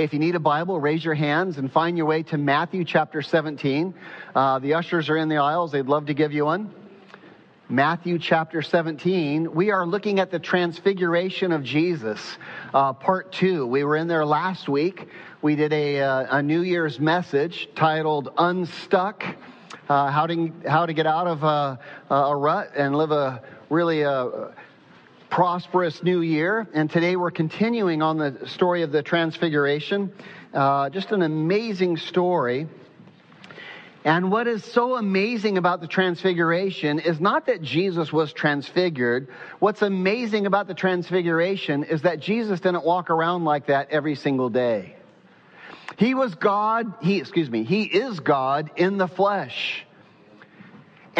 Hey, if you need a Bible, raise your hands and find your way to Matthew chapter 17. Uh, the ushers are in the aisles. They'd love to give you one. Matthew chapter 17. We are looking at the transfiguration of Jesus, uh, part two. We were in there last week. We did a, uh, a New Year's message titled Unstuck. Uh, how, to, how to get out of a, a rut and live a really a, uh, prosperous new year. And today we're continuing on the story of the Transfiguration. Uh, just an amazing story. And what is so amazing about the Transfiguration is not that Jesus was transfigured. What's amazing about the Transfiguration is that Jesus didn't walk around like that every single day. He was God, he, excuse me, he is God in the flesh.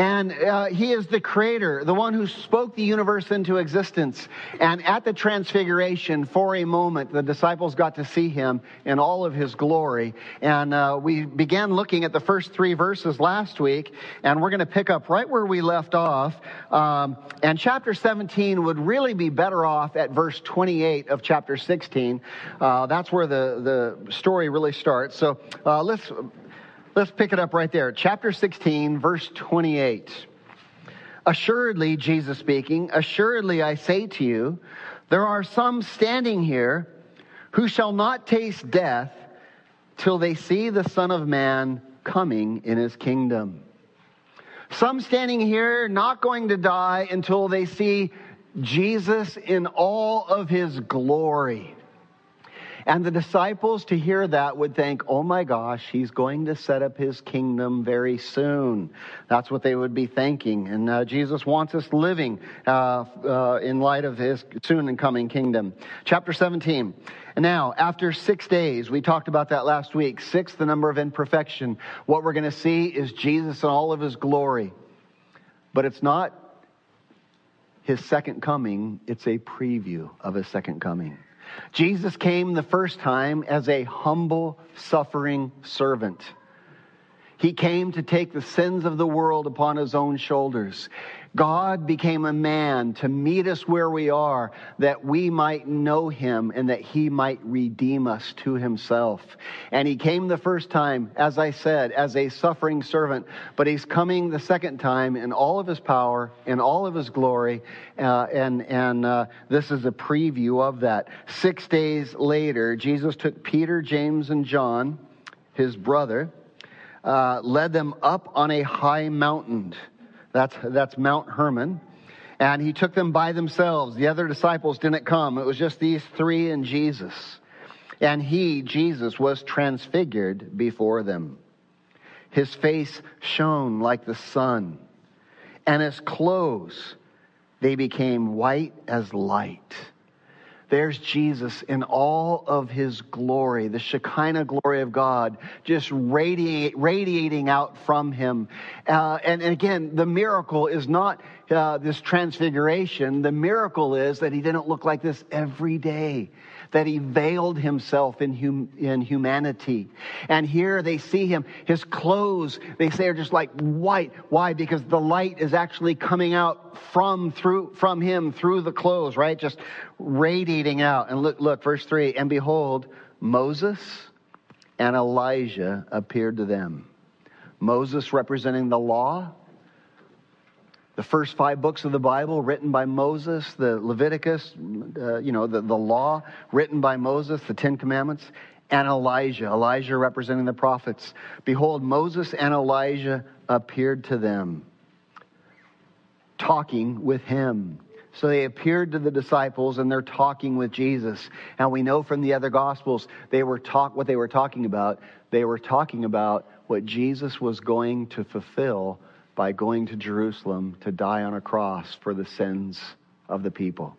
And uh, he is the creator, the one who spoke the universe into existence. And at the transfiguration, for a moment, the disciples got to see him in all of his glory. And uh, we began looking at the first three verses last week, and we're going to pick up right where we left off. Um, and chapter 17 would really be better off at verse 28 of chapter 16. Uh, that's where the, the story really starts. So uh, let's Let's pick it up right there. Chapter 16, verse 28. Assuredly, Jesus speaking, assuredly I say to you, there are some standing here who shall not taste death till they see the Son of Man coming in his kingdom. Some standing here not going to die until they see Jesus in all of his glory. And the disciples to hear that would think, oh my gosh, he's going to set up his kingdom very soon. That's what they would be thinking. And uh, Jesus wants us living uh, uh, in light of his soon and coming kingdom. Chapter 17. And now, after six days, we talked about that last week, six, the number of imperfection. What we're going to see is Jesus in all of his glory. But it's not his second coming, it's a preview of his second coming. Jesus came the first time as a humble, suffering servant. He came to take the sins of the world upon his own shoulders. God became a man to meet us where we are, that we might know him and that he might redeem us to himself. And he came the first time, as I said, as a suffering servant, but he's coming the second time in all of his power, in all of his glory, uh, and, and uh, this is a preview of that. Six days later, Jesus took Peter, James, and John, his brother, uh, led them up on a high mountain that's, that's Mount Hermon. And he took them by themselves. The other disciples didn't come. It was just these three and Jesus. And he, Jesus, was transfigured before them. His face shone like the sun, and his clothes, they became white as light. There's Jesus in all of his glory, the Shekinah glory of God, just radiate, radiating out from him. Uh, and, and, again, the miracle is not uh, this transfiguration. The miracle is that he didn't look like this every day that he veiled himself in, hum, in humanity. And here they see him, his clothes, they say are just like white. Why? Because the light is actually coming out from through, from him through the clothes, right? Just radiating out. And look, look, verse three, and behold, Moses and Elijah appeared to them. Moses representing the law, the first five books of the Bible written by Moses, the Leviticus, uh, you know, the, the law written by Moses, the Ten Commandments, and Elijah. Elijah representing the prophets. Behold, Moses and Elijah appeared to them, talking with him. So they appeared to the disciples and they're talking with Jesus. And we know from the other gospels they were talk what they were talking about. They were talking about what Jesus was going to fulfill by going to Jerusalem to die on a cross for the sins of the people.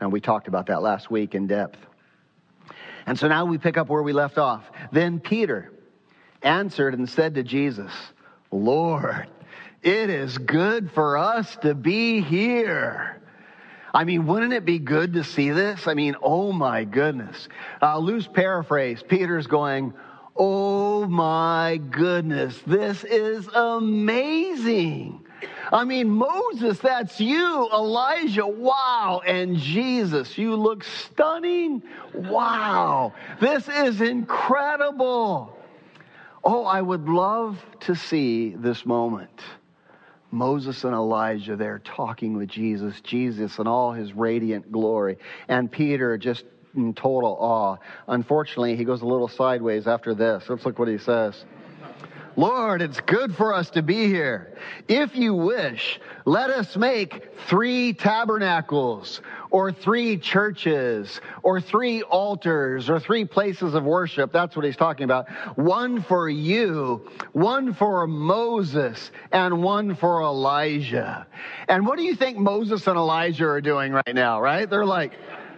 And we talked about that last week in depth. And so now we pick up where we left off. Then Peter answered and said to Jesus, Lord, it is good for us to be here. I mean, wouldn't it be good to see this? I mean, oh my goodness. Uh, loose paraphrase. Peter's going, Oh my goodness, this is amazing. I mean, Moses, that's you. Elijah, wow. And Jesus, you look stunning. Wow. This is incredible. Oh, I would love to see this moment. Moses and Elijah there talking with Jesus, Jesus in all his radiant glory, and Peter just in total awe. Unfortunately, he goes a little sideways after this. Let's look what he says. Lord, it's good for us to be here. If you wish, let us make three tabernacles or three churches or three altars or three places of worship. That's what he's talking about. One for you, one for Moses, and one for Elijah. And what do you think Moses and Elijah are doing right now, right? They're like,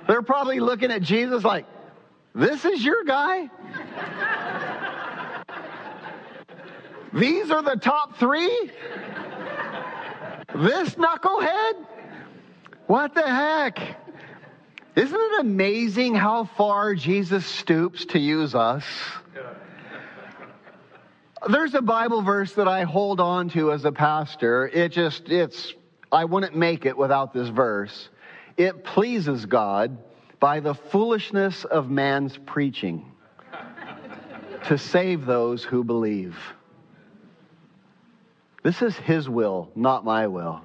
they're probably looking at Jesus like, this is your guy? These are the top three? This knucklehead? What the heck? Isn't it amazing how far Jesus stoops to use us? There's a Bible verse that I hold on to as a pastor. It just, it's, I wouldn't make it without this verse. It pleases God by the foolishness of man's preaching to save those who believe. This is His will, not my will.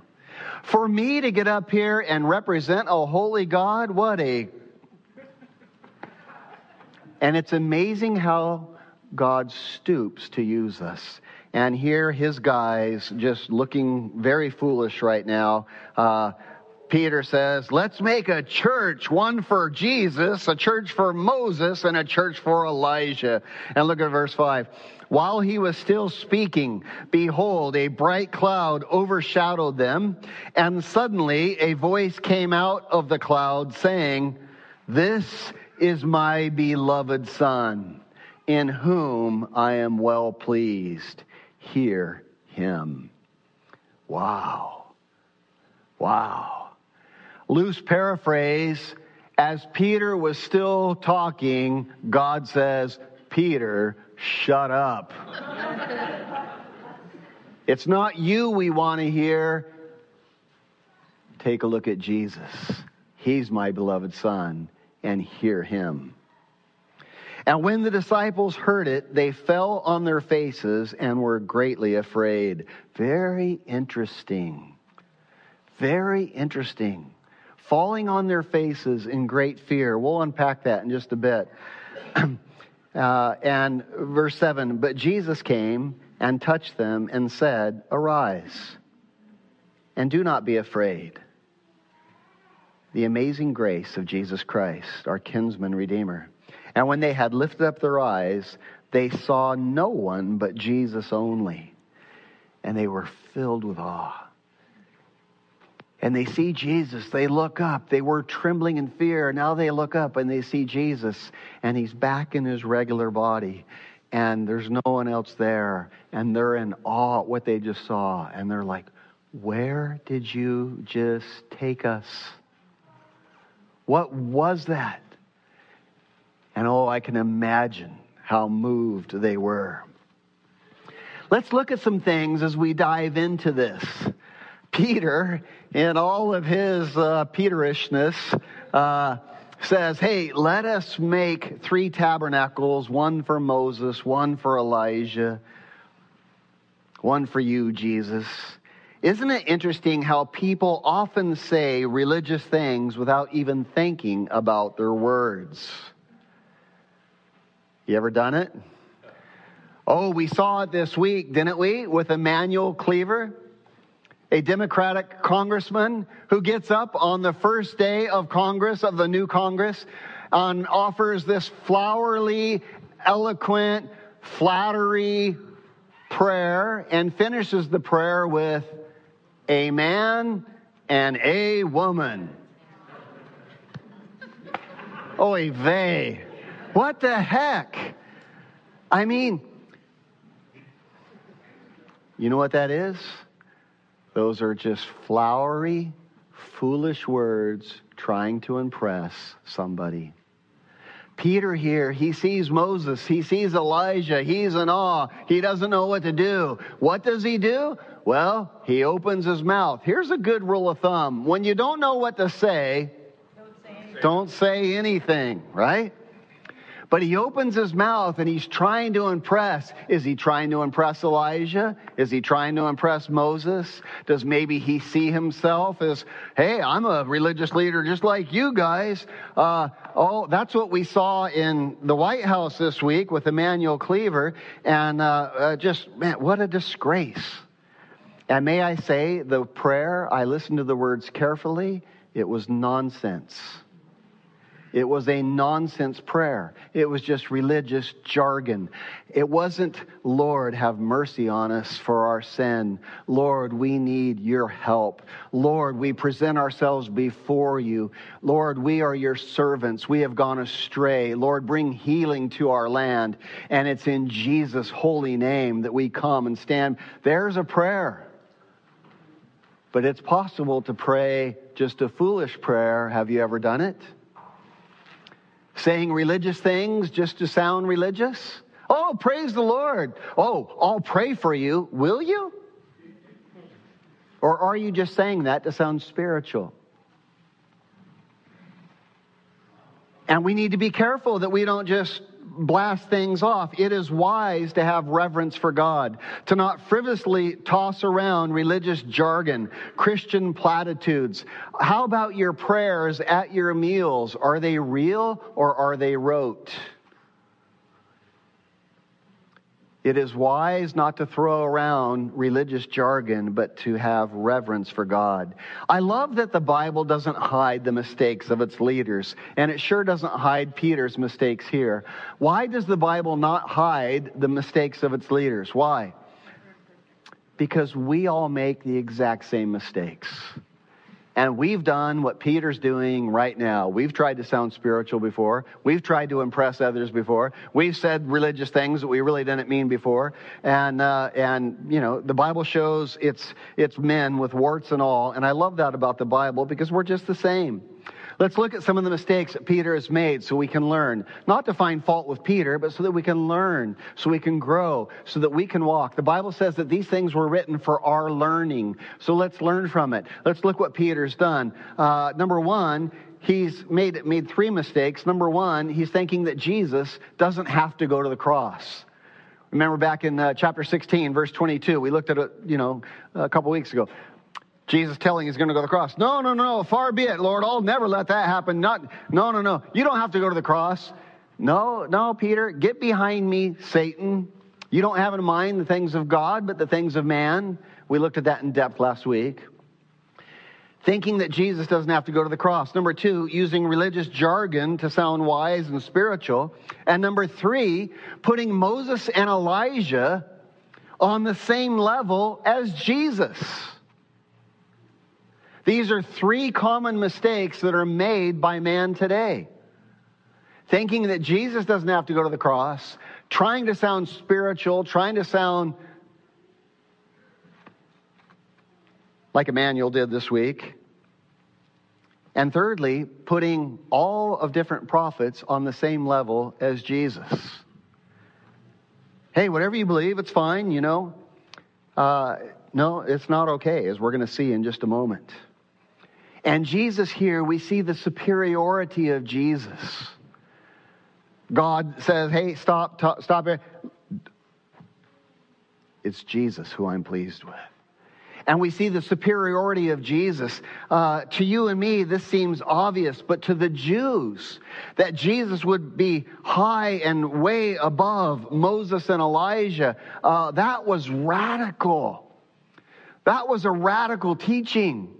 For me to get up here and represent a holy God, what a. And it's amazing how God stoops to use us. And here, his guys just looking very foolish right now. Uh, Peter says, let's make a church, one for Jesus, a church for Moses, and a church for Elijah. And look at verse 5. While he was still speaking, behold, a bright cloud overshadowed them, and suddenly a voice came out of the cloud saying, This is my beloved Son, in whom I am well pleased. Hear him. Wow. Wow. Loose paraphrase, as Peter was still talking, God says, Peter, shut up. it's not you we want to hear. Take a look at Jesus. He's my beloved Son, and hear him. And when the disciples heard it, they fell on their faces and were greatly afraid. Very interesting. Very interesting. Falling on their faces in great fear. We'll unpack that in just a bit. Uh, and verse 7 But Jesus came and touched them and said, Arise, and do not be afraid. The amazing grace of Jesus Christ, our kinsman redeemer. And when they had lifted up their eyes, they saw no one but Jesus only. And they were filled with awe and they see Jesus, they look up. They were trembling in fear. Now they look up and they see Jesus, and he's back in his regular body, and there's no one else there. And they're in awe at what they just saw. And they're like, Where did you just take us? What was that? And oh, I can imagine how moved they were. Let's look at some things as we dive into this. Peter, in all of his uh, Peterishness, uh, says, Hey, let us make three tabernacles one for Moses, one for Elijah, one for you, Jesus. Isn't it interesting how people often say religious things without even thinking about their words? You ever done it? Oh, we saw it this week, didn't we, with Emanuel Cleaver? A Democratic congressman who gets up on the first day of Congress, of the new Congress, and offers this flowery, eloquent, flattery prayer and finishes the prayer with a man and a woman. Oy vey. What the heck? I mean, You know what that is? Those are just flowery, foolish words trying to impress somebody. Peter here, he sees Moses, he sees Elijah, he's in awe, he doesn't know what to do. What does he do? Well, he opens his mouth. Here's a good rule of thumb when you don't know what to say, don't say anything, don't say anything right? But he opens his mouth and he's trying to impress. Is he trying to impress Elijah? Is he trying to impress Moses? Does maybe he see himself as, hey, I'm a religious leader just like you guys? Uh, oh, that's what we saw in the White House this week with Emanuel Cleaver. And uh, uh, just, man, what a disgrace. And may I say, the prayer, I listened to the words carefully, it was nonsense. It was a nonsense prayer. It was just religious jargon. It wasn't, Lord, have mercy on us for our sin. Lord, we need your help. Lord, we present ourselves before you. Lord, we are your servants. We have gone astray. Lord, bring healing to our land. And it's in Jesus' holy name that we come and stand. There's a prayer. But it's possible to pray just a foolish prayer. Have you ever done it? Saying religious things just to sound religious? Oh, praise the Lord. Oh, I'll pray for you. Will you? Or are you just saying that to sound spiritual? And we need to be careful that we don't just blast things off. It is wise to have reverence for God, to not frivolously toss around religious jargon, Christian platitudes. How about your prayers at your meals? Are they real or are they rote? It is wise not to throw around religious jargon, but to have reverence for God. I love that the Bible doesn't hide the mistakes of its leaders, and it sure doesn't hide Peter's mistakes here. Why does the Bible not hide the mistakes of its leaders? Why? Because we all make the exact same mistakes. And we've done what Peter's doing right now. We've tried to sound spiritual before. We've tried to impress others before. We've said religious things that we really didn't mean before. And, uh, and, you know, the Bible shows it's, it's men with warts and all. And I love that about the Bible because we're just the same. Let's look at some of the mistakes that Peter has made so we can learn. Not to find fault with Peter, but so that we can learn, so we can grow, so that we can walk. The Bible says that these things were written for our learning. So let's learn from it. Let's look what Peter's done. Uh, number one, he's made, made three mistakes. Number one, he's thinking that Jesus doesn't have to go to the cross. Remember back in uh, chapter 16, verse 22, we looked at it, you know, a couple weeks ago. Jesus telling he's going to go to the cross. No, no, no, far be it, Lord. I'll never let that happen. Not, no, no, no. You don't have to go to the cross. No, no, Peter, get behind me, Satan. You don't have in mind the things of God, but the things of man. We looked at that in depth last week. Thinking that Jesus doesn't have to go to the cross. Number two, using religious jargon to sound wise and spiritual. And number three, putting Moses and Elijah on the same level as Jesus. These are three common mistakes that are made by man today. Thinking that Jesus doesn't have to go to the cross, trying to sound spiritual, trying to sound like Emanuel did this week. And thirdly, putting all of different prophets on the same level as Jesus. Hey, whatever you believe, it's fine, you know. Uh, no, it's not okay, as we're going to see in just a moment. And Jesus here, we see the superiority of Jesus. God says, hey, stop, t- stop it. It's Jesus who I'm pleased with. And we see the superiority of Jesus. Uh, to you and me, this seems obvious, but to the Jews, that Jesus would be high and way above Moses and Elijah, uh, that was radical. That was a radical teaching.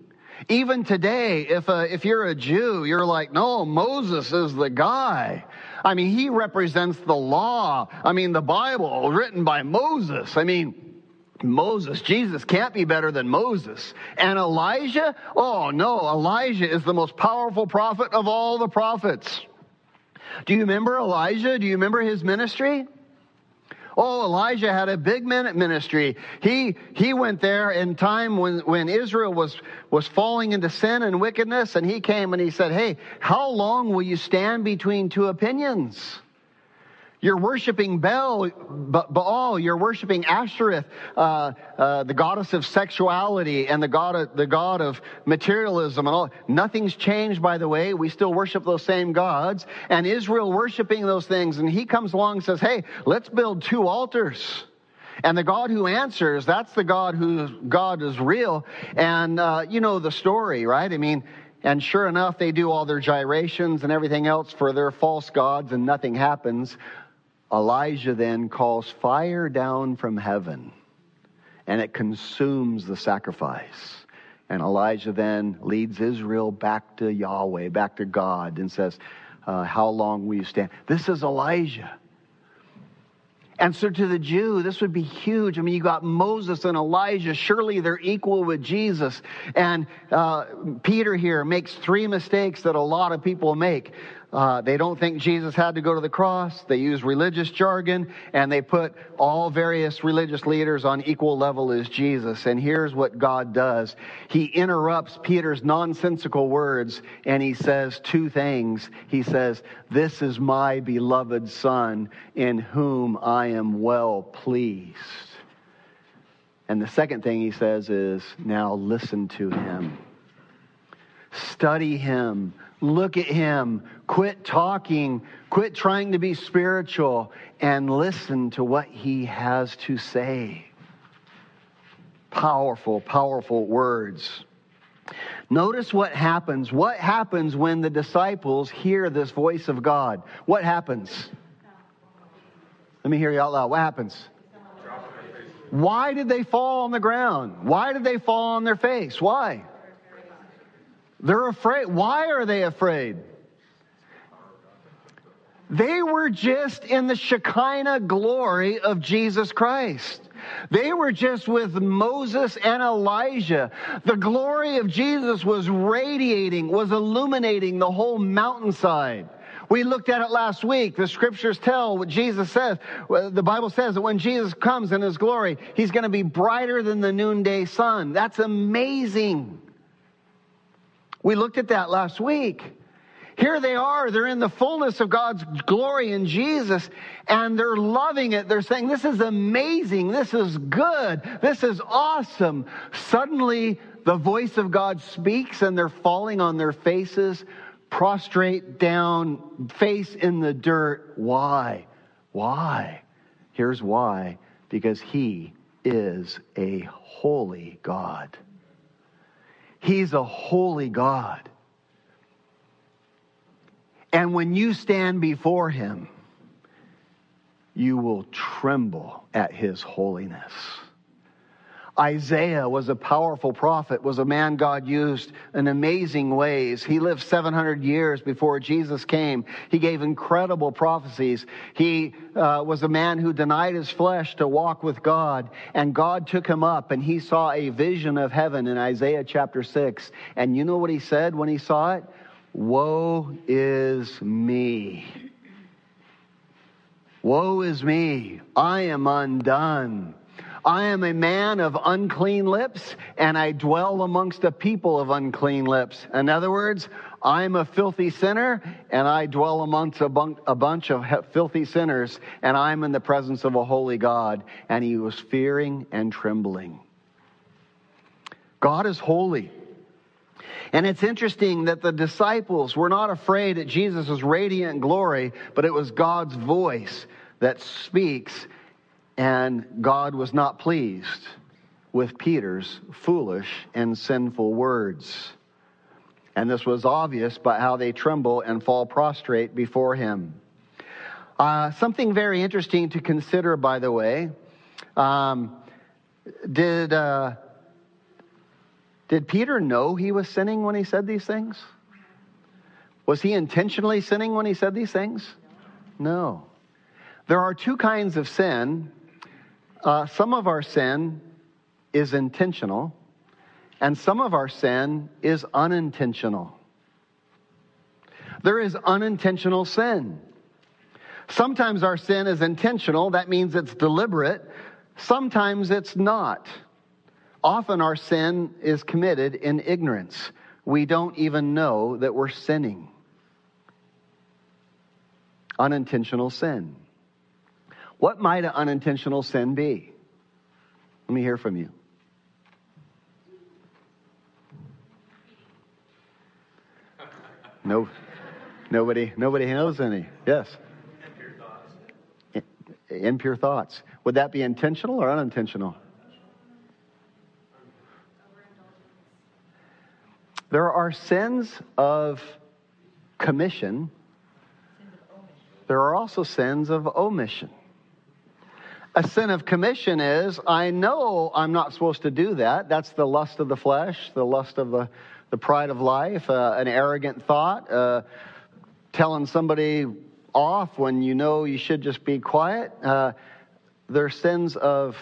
Even today, if, if you're a Jew, you're like, no, Moses is the guy. I mean, he represents the law. I mean, the Bible written by Moses. I mean, Moses, Jesus can't be better than Moses. And Elijah? Oh no, Elijah is the most powerful prophet of all the prophets. Do you remember Elijah? Do you remember his ministry? Oh, Elijah had a big ministry. He, he went there in time when, when Israel was, was falling into sin and wickedness, and he came and he said, Hey, how long will you stand between two opinions? You're worshiping Baal, Baal. You're worshiping Ashtoreth, uh, uh, the goddess of sexuality and the god of, the god of materialism and all. Nothing's changed, by the way. We still worship those same gods. And Israel worshiping those things. And he comes along and says, "Hey, let's build two altars." And the God who answers, that's the God whose God is real. And uh, you know the story, right? I mean, and sure enough, they do all their gyrations and everything else for their false gods, and nothing happens. Elijah then calls fire down from heaven and it consumes the sacrifice. And Elijah then leads Israel back to Yahweh, back to God, and says, uh, How long will you stand? This is Elijah. And so to the Jew, this would be huge. I mean, you got Moses and Elijah. Surely they're equal with Jesus. And uh, Peter here makes three mistakes that a lot of people make. Uh, they don't think Jesus had to go to the cross. They use religious jargon and they put all various religious leaders on equal level as Jesus. And here's what God does. He interrupts Peter's nonsensical words and he says two things. He says, this is my beloved son in whom I am well pleased. And the second thing he says is, now listen to him. Study him Look at him. Quit talking. Quit trying to be spiritual and listen to what he has to say. Powerful, powerful words. Notice what happens. What happens when the disciples hear this voice of God? What happens? Let me hear you out loud. What happens? Why did they fall on the ground? Why did they fall on their face? Why? They're afraid. Why are they afraid? They were just in the Shekinah glory of Jesus Christ. They were just with Moses and Elijah. The glory of Jesus was radiating, was illuminating the whole mountainside. We looked at it last week. The scriptures tell what Jesus says. The Bible says that when Jesus comes in his glory, he's going to be brighter than the noonday sun. That's amazing. We looked at that last week. Here they are. They're in the fullness of God's glory in Jesus and they're loving it. They're saying, this is amazing. This is good. This is awesome. Suddenly the voice of God speaks and they're falling on their faces, prostrate down, face in the dirt. Why? Why? Here's why. Because he is a holy God. He's a holy God. And when you stand before him, you will tremble at his holiness. Isaiah was a powerful prophet, was a man God used in amazing ways. He lived 700 years before Jesus came. He gave incredible prophecies. He uh, was a man who denied his flesh to walk with God, and God took him up, and he saw a vision of heaven in Isaiah chapter 6. And you know what he said when he saw it? Woe is me. Woe is me. I am undone. I am a man of unclean lips, and I dwell amongst a people of unclean lips. In other words, I'm a filthy sinner, and I dwell amongst a, bun- a bunch of he- filthy sinners, and I'm in the presence of a holy God. And he was fearing and trembling. God is holy. And it's interesting that the disciples were not afraid at Jesus' radiant glory, but it was God's voice that speaks and God was not pleased with Peter's foolish and sinful words. And this was obvious by how they tremble and fall prostrate before him. Uh, something very interesting to consider, by the way. Um, did, uh, did Peter know he was sinning when he said these things? Was he intentionally sinning when he said these things? No. There are two kinds of sin uh, some of our sin is intentional, and some of our sin is unintentional. There is unintentional sin. Sometimes our sin is intentional, that means it's deliberate. Sometimes it's not. Often our sin is committed in ignorance. We don't even know that we're sinning. Unintentional sin. What might an unintentional sin be? Let me hear from you. No, nobody, nobody knows any. Yes. Impure thoughts. Impure thoughts. Would that be intentional or unintentional? There are sins of commission. There are also sins of omission. A sin of commission is I know I'm not supposed to do that. That's the lust of the flesh, the lust of the, the pride of life, uh, an arrogant thought, uh, telling somebody off when you know you should just be quiet. Uh, there's sins of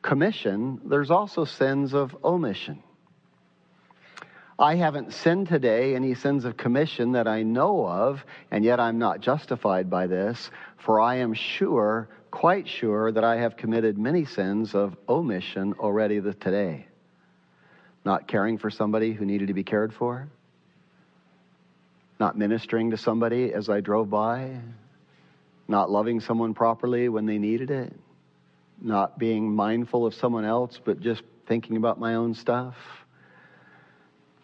commission, there's also sins of omission. I haven't sinned today any sins of commission that I know of, and yet I'm not justified by this, for I am sure, quite sure, that I have committed many sins of omission already today. Not caring for somebody who needed to be cared for, not ministering to somebody as I drove by, not loving someone properly when they needed it, not being mindful of someone else, but just thinking about my own stuff.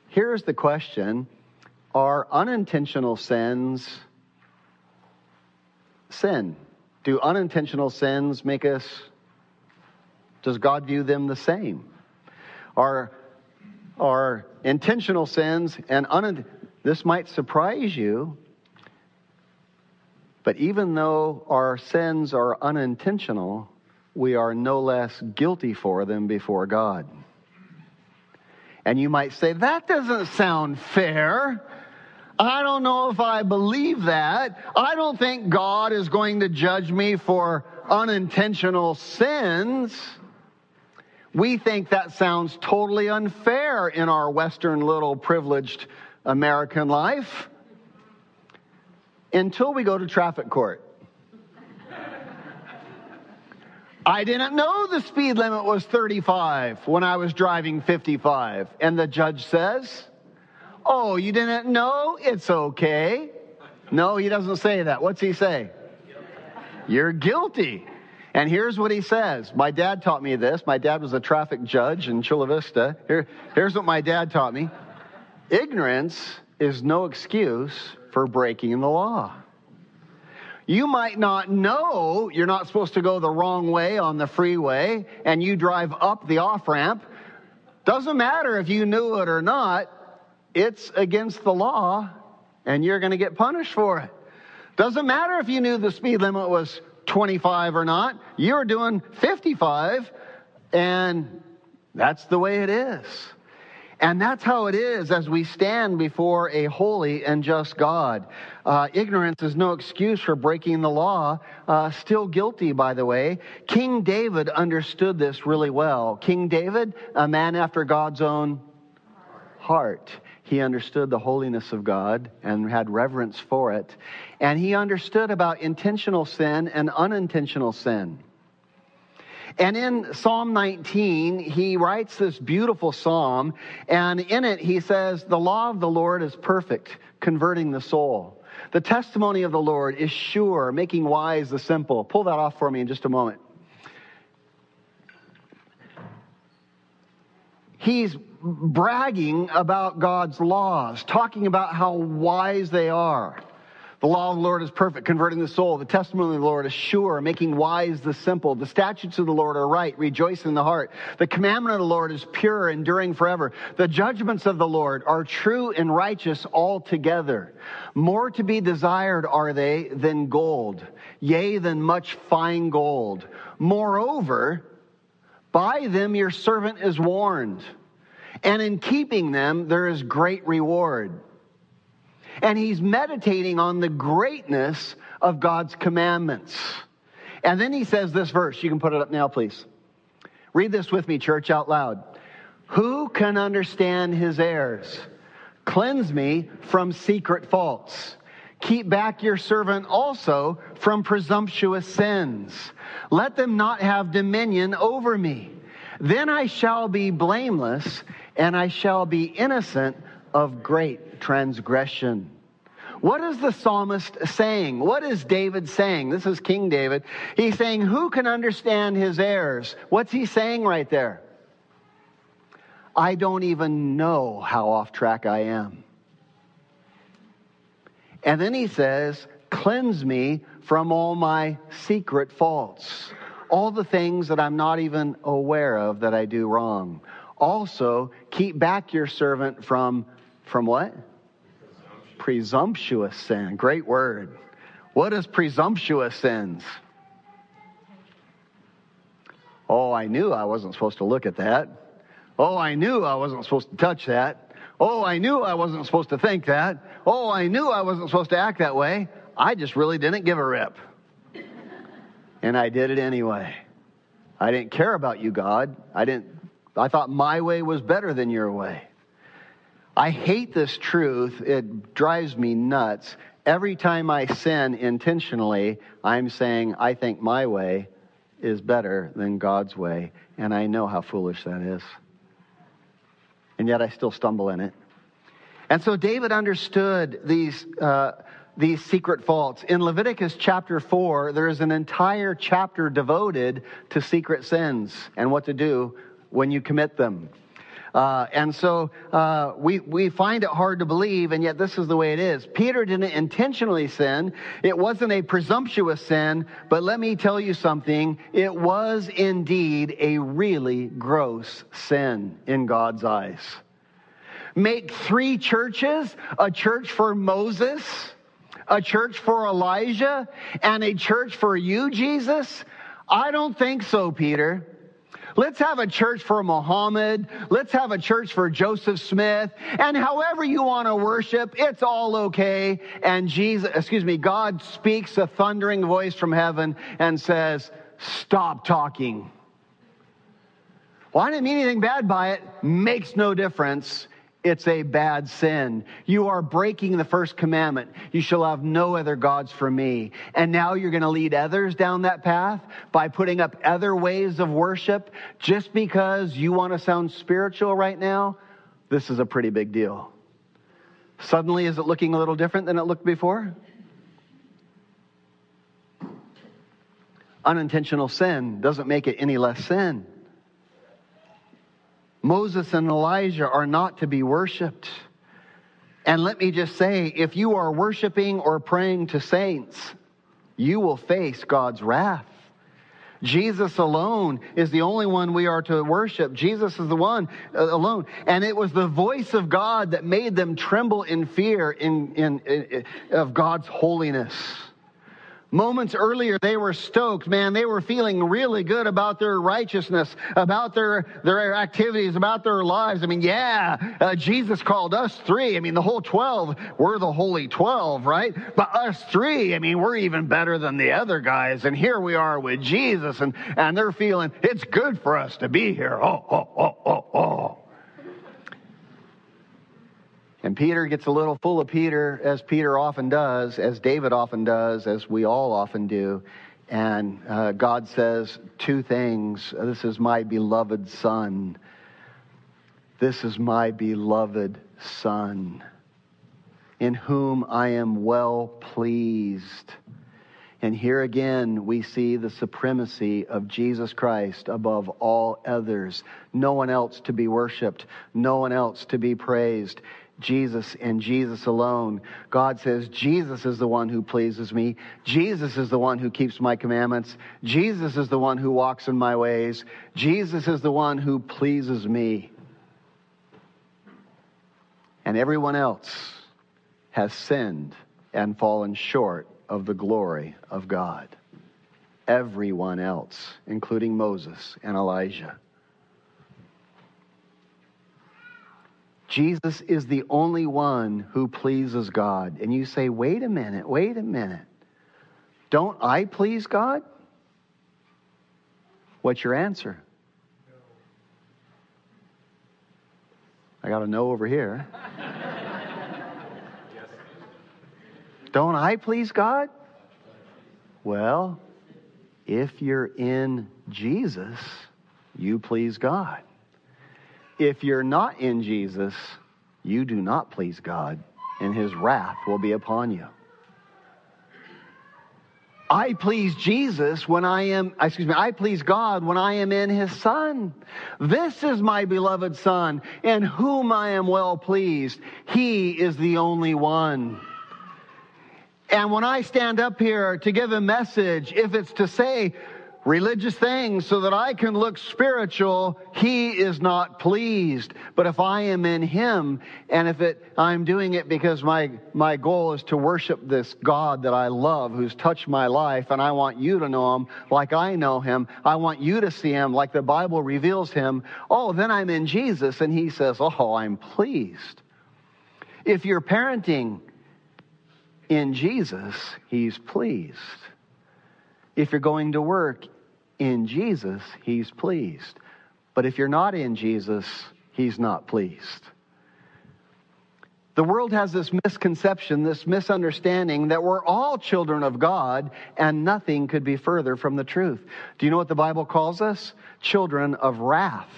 Here's the question. Are unintentional sins sin? Do unintentional sins make us, does God view them the same? Are, are intentional sins and un, this might surprise you, but even though our sins are unintentional, we are no less guilty for them before God. And you might say, that doesn't sound fair. I don't know if I believe that. I don't think God is going to judge me for unintentional sins. We think that sounds totally unfair in our Western little privileged American life until we go to traffic court. I didn't know the speed limit was 35 when I was driving 55. And the judge says, Oh, you didn't know? It's okay. No, he doesn't say that. What's he say? You're guilty. And here's what he says. My dad taught me this. My dad was a traffic judge in Chula Vista. Here, here's what my dad taught me Ignorance is no excuse for breaking the law. You might not know you're not supposed to go the wrong way on the freeway and you drive up the off ramp. Doesn't matter if you knew it or not, it's against the law and you're going to get punished for it. Doesn't matter if you knew the speed limit was 25 or not, you're doing 55 and that's the way it is. And that's how it is as we stand before a holy and just God. Uh, ignorance is no excuse for breaking the law. Uh, still guilty, by the way. King David understood this really well. King David, a man after God's own heart. He understood the holiness of God and had reverence for it. And he understood about intentional sin and unintentional sin. And in Psalm 19, he writes this beautiful psalm, and in it he says, The law of the Lord is perfect, converting the soul. The testimony of the Lord is sure, making wise the simple. Pull that off for me in just a moment. He's bragging about God's laws, talking about how wise they are. The law of the Lord is perfect, converting the soul. The testimony of the Lord is sure, making wise the simple. The statutes of the Lord are right, rejoice in the heart. The commandment of the Lord is pure, enduring forever. The judgments of the Lord are true and righteous altogether. More to be desired are they than gold, yea, than much fine gold. Moreover, by them your servant is warned, and in keeping them there is great reward and he's meditating on the greatness of God's commandments. And then he says this verse. You can put it up now, please. Read this with me, church, out loud. Who can understand his errors? Cleanse me from secret faults. Keep back your servant also from presumptuous sins. Let them not have dominion over me. Then I shall be blameless, and I shall be innocent of great transgression. What is the psalmist saying? What is David saying? This is King David. He's saying, Who can understand his errors? What's he saying right there? I don't even know how off track I am. And then he says, Cleanse me from all my secret faults, all the things that I'm not even aware of that I do wrong. Also, keep back your servant from, from what? Presumptuous, presumptuous sin. Great word. What is presumptuous sins? Oh, I knew I wasn't supposed to look at that. Oh, I knew I wasn't supposed to touch that. Oh, I knew I wasn't supposed to think that. Oh, I knew I wasn't supposed to act that way. I just really didn't give a rip. And I did it anyway. I didn't care about you, God. I didn't, I thought my way was better than your way. I hate this truth. It drives me nuts. Every time I sin intentionally, I'm saying, I think my way is better than God's way. And I know how foolish that is and yet I still stumble in it. And so David understood these, uh, these secret faults. In Leviticus chapter 4, there is an entire chapter devoted to secret sins and what to do when you commit them. Uh, and so uh, we, we find it hard to believe, and yet this is the way it is. Peter didn't intentionally sin. It wasn't a presumptuous sin, but let me tell you something. It was indeed a really gross sin in God's eyes. Make three churches a church for Moses, a church for Elijah, and a church for you, Jesus? I don't think so, Peter. Let's have a church for Muhammad. Let's have a church for Joseph Smith. And however you want to worship, it's all okay. And Jesus, excuse me, God speaks a thundering voice from heaven and says, stop talking. Well, I didn't mean anything bad by it. Makes no difference. It's a bad sin. You are breaking the first commandment. You shall have no other gods for me. And now you're going to lead others down that path by putting up other ways of worship just because you want to sound spiritual right now. This is a pretty big deal. Suddenly, is it looking a little different than it looked before? Unintentional sin doesn't make it any less sin. Moses and Elijah are not to be worshiped. And let me just say if you are worshiping or praying to saints, you will face God's wrath. Jesus alone is the only one we are to worship. Jesus is the one uh, alone. And it was the voice of God that made them tremble in fear in, in, in of God's holiness. Moments earlier, they were stoked, man. They were feeling really good about their righteousness, about their, their activities, about their lives. I mean, yeah, uh, Jesus called us three. I mean, the whole 12, we're the holy 12, right? But us three, I mean, we're even better than the other guys. And here we are with Jesus and, and they're feeling it's good for us to be here. Oh, oh, oh, oh, oh. And Peter gets a little full of Peter, as Peter often does, as David often does, as we all often do. And uh, God says two things This is my beloved Son. This is my beloved Son, in whom I am well pleased. And here again, we see the supremacy of Jesus Christ above all others. No one else to be worshiped, no one else to be praised. Jesus and Jesus alone. God says, Jesus is the one who pleases me. Jesus is the one who keeps my commandments. Jesus is the one who walks in my ways. Jesus is the one who pleases me. And everyone else has sinned and fallen short of the glory of God. Everyone else, including Moses and Elijah. Jesus is the only one who pleases God. And you say, wait a minute, wait a minute. Don't I please God? What's your answer? I got a no over here. don't I please God? Well, if you're in Jesus, you please God. If you're not in Jesus, you do not please God, and his wrath will be upon you. I please Jesus when I am, excuse me, I please God when I am in his son. This is my beloved son in whom I am well pleased. He is the only one. And when I stand up here to give a message, if it's to say, religious things so that I can look spiritual, he is not pleased. But if I am in him and if it, I'm doing it because my, my goal is to worship this God that I love who's touched my life and I want you to know him like I know him. I want you to see him like the Bible reveals him. Oh, then I'm in Jesus and he says, Oh, I'm pleased. If you're parenting in Jesus, he's pleased. If you're going to work in Jesus, he's pleased. But if you're not in Jesus, he's not pleased. The world has this misconception, this misunderstanding that we're all children of God and nothing could be further from the truth. Do you know what the Bible calls us? Children of wrath.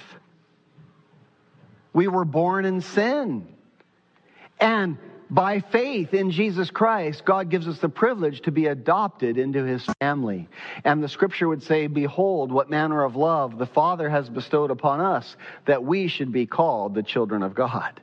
We were born in sin. And by faith in Jesus Christ, God gives us the privilege to be adopted into his family. And the scripture would say, Behold, what manner of love the Father has bestowed upon us, that we should be called the children of God.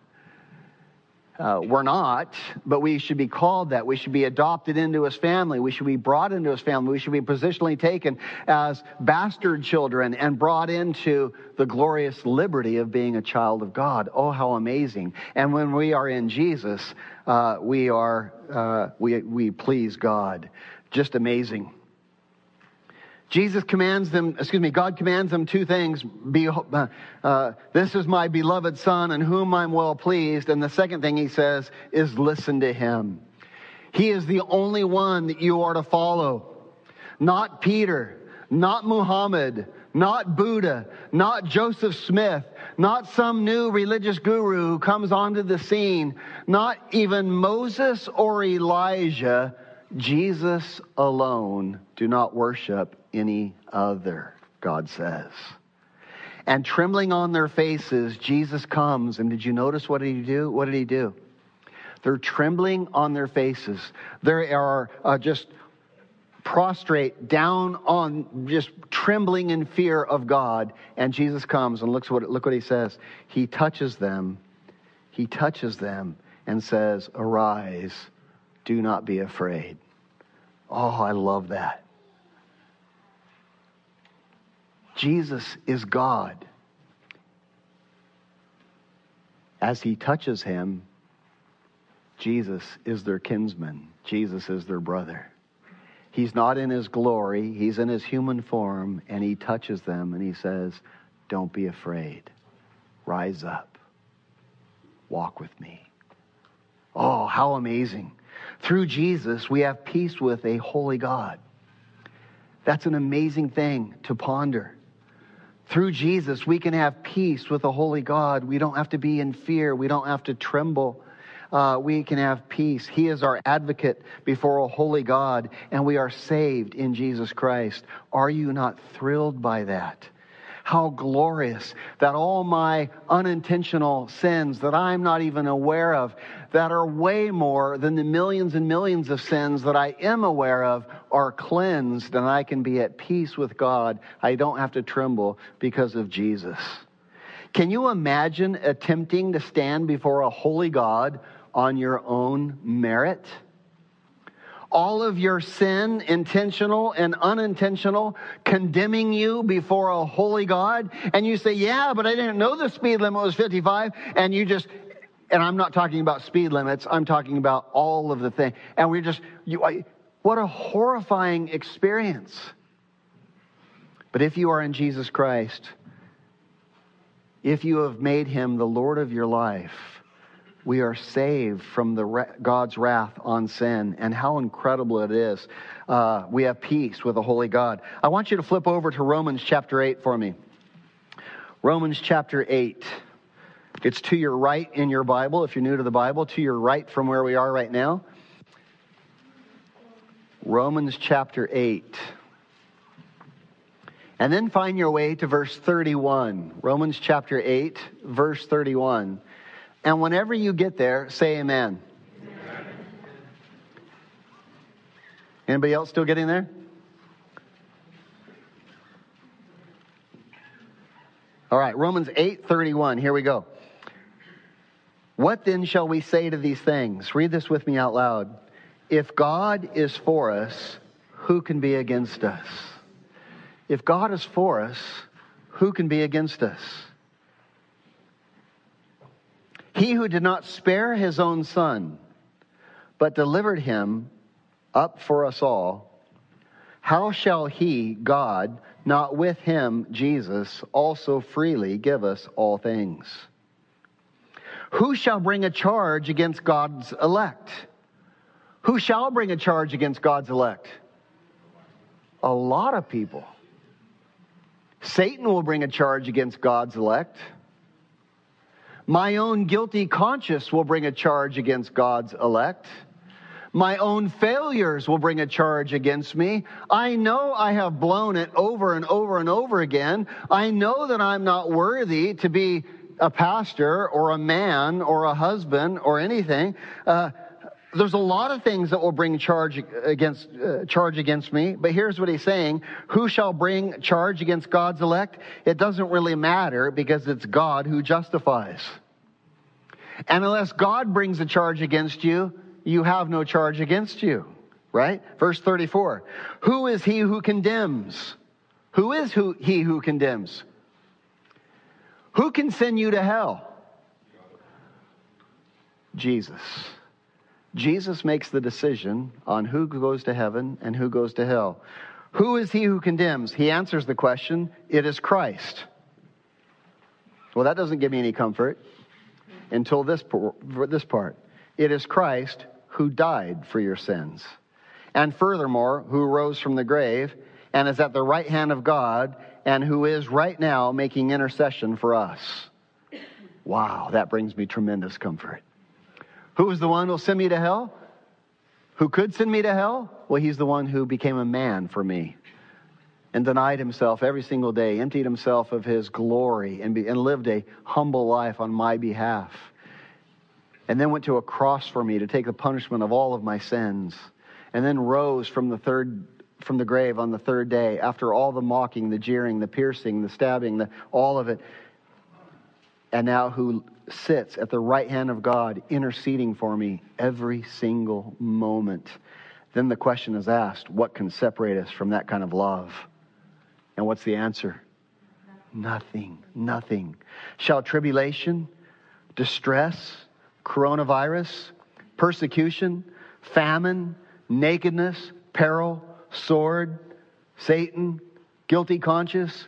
Uh, we're not, but we should be called that. We should be adopted into his family. We should be brought into his family. We should be positionally taken as bastard children and brought into the glorious liberty of being a child of God. Oh, how amazing. And when we are in Jesus, uh, we are, uh, we, we please God. Just amazing. Jesus commands them, excuse me, God commands them two things. Be, uh, uh, this is my beloved Son in whom I'm well pleased. And the second thing he says is listen to him. He is the only one that you are to follow. Not Peter, not Muhammad, not Buddha, not Joseph Smith, not some new religious guru who comes onto the scene, not even Moses or Elijah Jesus alone. Do not worship any other, God says. And trembling on their faces, Jesus comes. And did you notice what did he do? What did he do? They're trembling on their faces. They are uh, just prostrate down on just trembling in fear of God. And Jesus comes and looks what, look what he says. He touches them. He touches them and says, Arise do not be afraid. Oh, I love that. Jesus is God. As he touches him, Jesus is their kinsman. Jesus is their brother. He's not in his glory, he's in his human form, and he touches them and he says, Don't be afraid. Rise up. Walk with me. Oh, how amazing. Through Jesus, we have peace with a holy God. That's an amazing thing to ponder. Through Jesus, we can have peace with a holy God. We don't have to be in fear. We don't have to tremble. Uh, we can have peace. He is our advocate before a holy God, and we are saved in Jesus Christ. Are you not thrilled by that? How glorious that all my unintentional sins that I'm not even aware of, that are way more than the millions and millions of sins that I am aware of, are cleansed and I can be at peace with God. I don't have to tremble because of Jesus. Can you imagine attempting to stand before a holy God on your own merit? All of your sin, intentional and unintentional, condemning you before a holy God, and you say, Yeah, but I didn't know the speed limit was 55, and you just, and I'm not talking about speed limits, I'm talking about all of the things, and we're just, you, what a horrifying experience. But if you are in Jesus Christ, if you have made him the Lord of your life, we are saved from the God's wrath on sin, and how incredible it is. Uh, we have peace with a holy God. I want you to flip over to Romans chapter 8 for me. Romans chapter 8. It's to your right in your Bible, if you're new to the Bible, to your right from where we are right now. Romans chapter 8. And then find your way to verse 31. Romans chapter 8, verse 31. And whenever you get there, say amen. amen. Anybody else still getting there? All right, Romans 8:31. Here we go. What then shall we say to these things? Read this with me out loud. If God is for us, who can be against us? If God is for us, who can be against us? He who did not spare his own son, but delivered him up for us all, how shall he, God, not with him, Jesus, also freely give us all things? Who shall bring a charge against God's elect? Who shall bring a charge against God's elect? A lot of people. Satan will bring a charge against God's elect. My own guilty conscience will bring a charge against God's elect. My own failures will bring a charge against me. I know I have blown it over and over and over again. I know that I'm not worthy to be a pastor or a man or a husband or anything. Uh, there's a lot of things that will bring charge against uh, charge against me but here's what he's saying. Who shall bring charge against god's elect? It doesn't really matter because it's god who justifies. And unless god brings a charge against you you have no charge against you right? Verse 34 who is he who condemns? Who is who he who condemns? Who can send you to hell? Jesus Jesus makes the decision on who goes to heaven and who goes to hell. Who is he who condemns? He answers the question, it is Christ. Well, that doesn't give me any comfort until this, this part. It is Christ who died for your sins. And furthermore, who rose from the grave and is at the right hand of God and who is right now making intercession for us. Wow, that brings me tremendous comfort. Who is the one who will send me to hell? Who could send me to hell? Well, he's the one who became a man for me and denied himself every single day, emptied himself of his glory, and, be, and lived a humble life on my behalf. And then went to a cross for me to take the punishment of all of my sins. And then rose from the third from the grave on the third day after all the mocking, the jeering, the piercing, the stabbing, the, all of it. And now who sits at the right hand of God, interceding for me every single moment. Then the question is asked what can separate us from that kind of love? And what's the answer? Nothing. Nothing. Shall tribulation, distress, coronavirus, persecution, famine, nakedness, peril, sword, Satan, guilty conscience,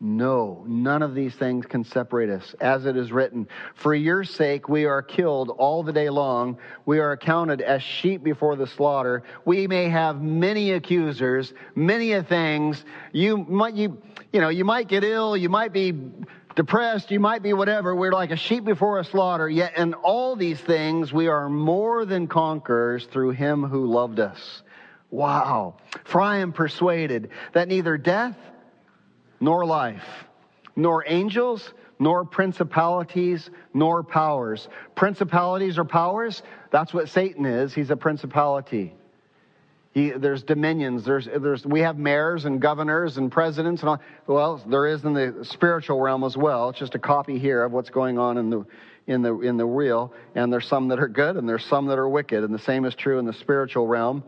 no, none of these things can separate us. As it is written, For your sake we are killed all the day long. We are accounted as sheep before the slaughter. We may have many accusers, many of things. You might, you, you know, you might get ill, you might be depressed, you might be whatever. We're like a sheep before a slaughter. Yet in all these things we are more than conquerors through him who loved us. Wow. For I am persuaded that neither death, nor life, nor angels, nor principalities, nor powers. Principalities or powers, that's what Satan is. He's a principality. He, there's dominions. There's, there's, we have mayors and governors and presidents and all. Well, there is in the spiritual realm as well. It's just a copy here of what's going on in the, in the, in the real. And there's some that are good and there's some that are wicked. And the same is true in the spiritual realm.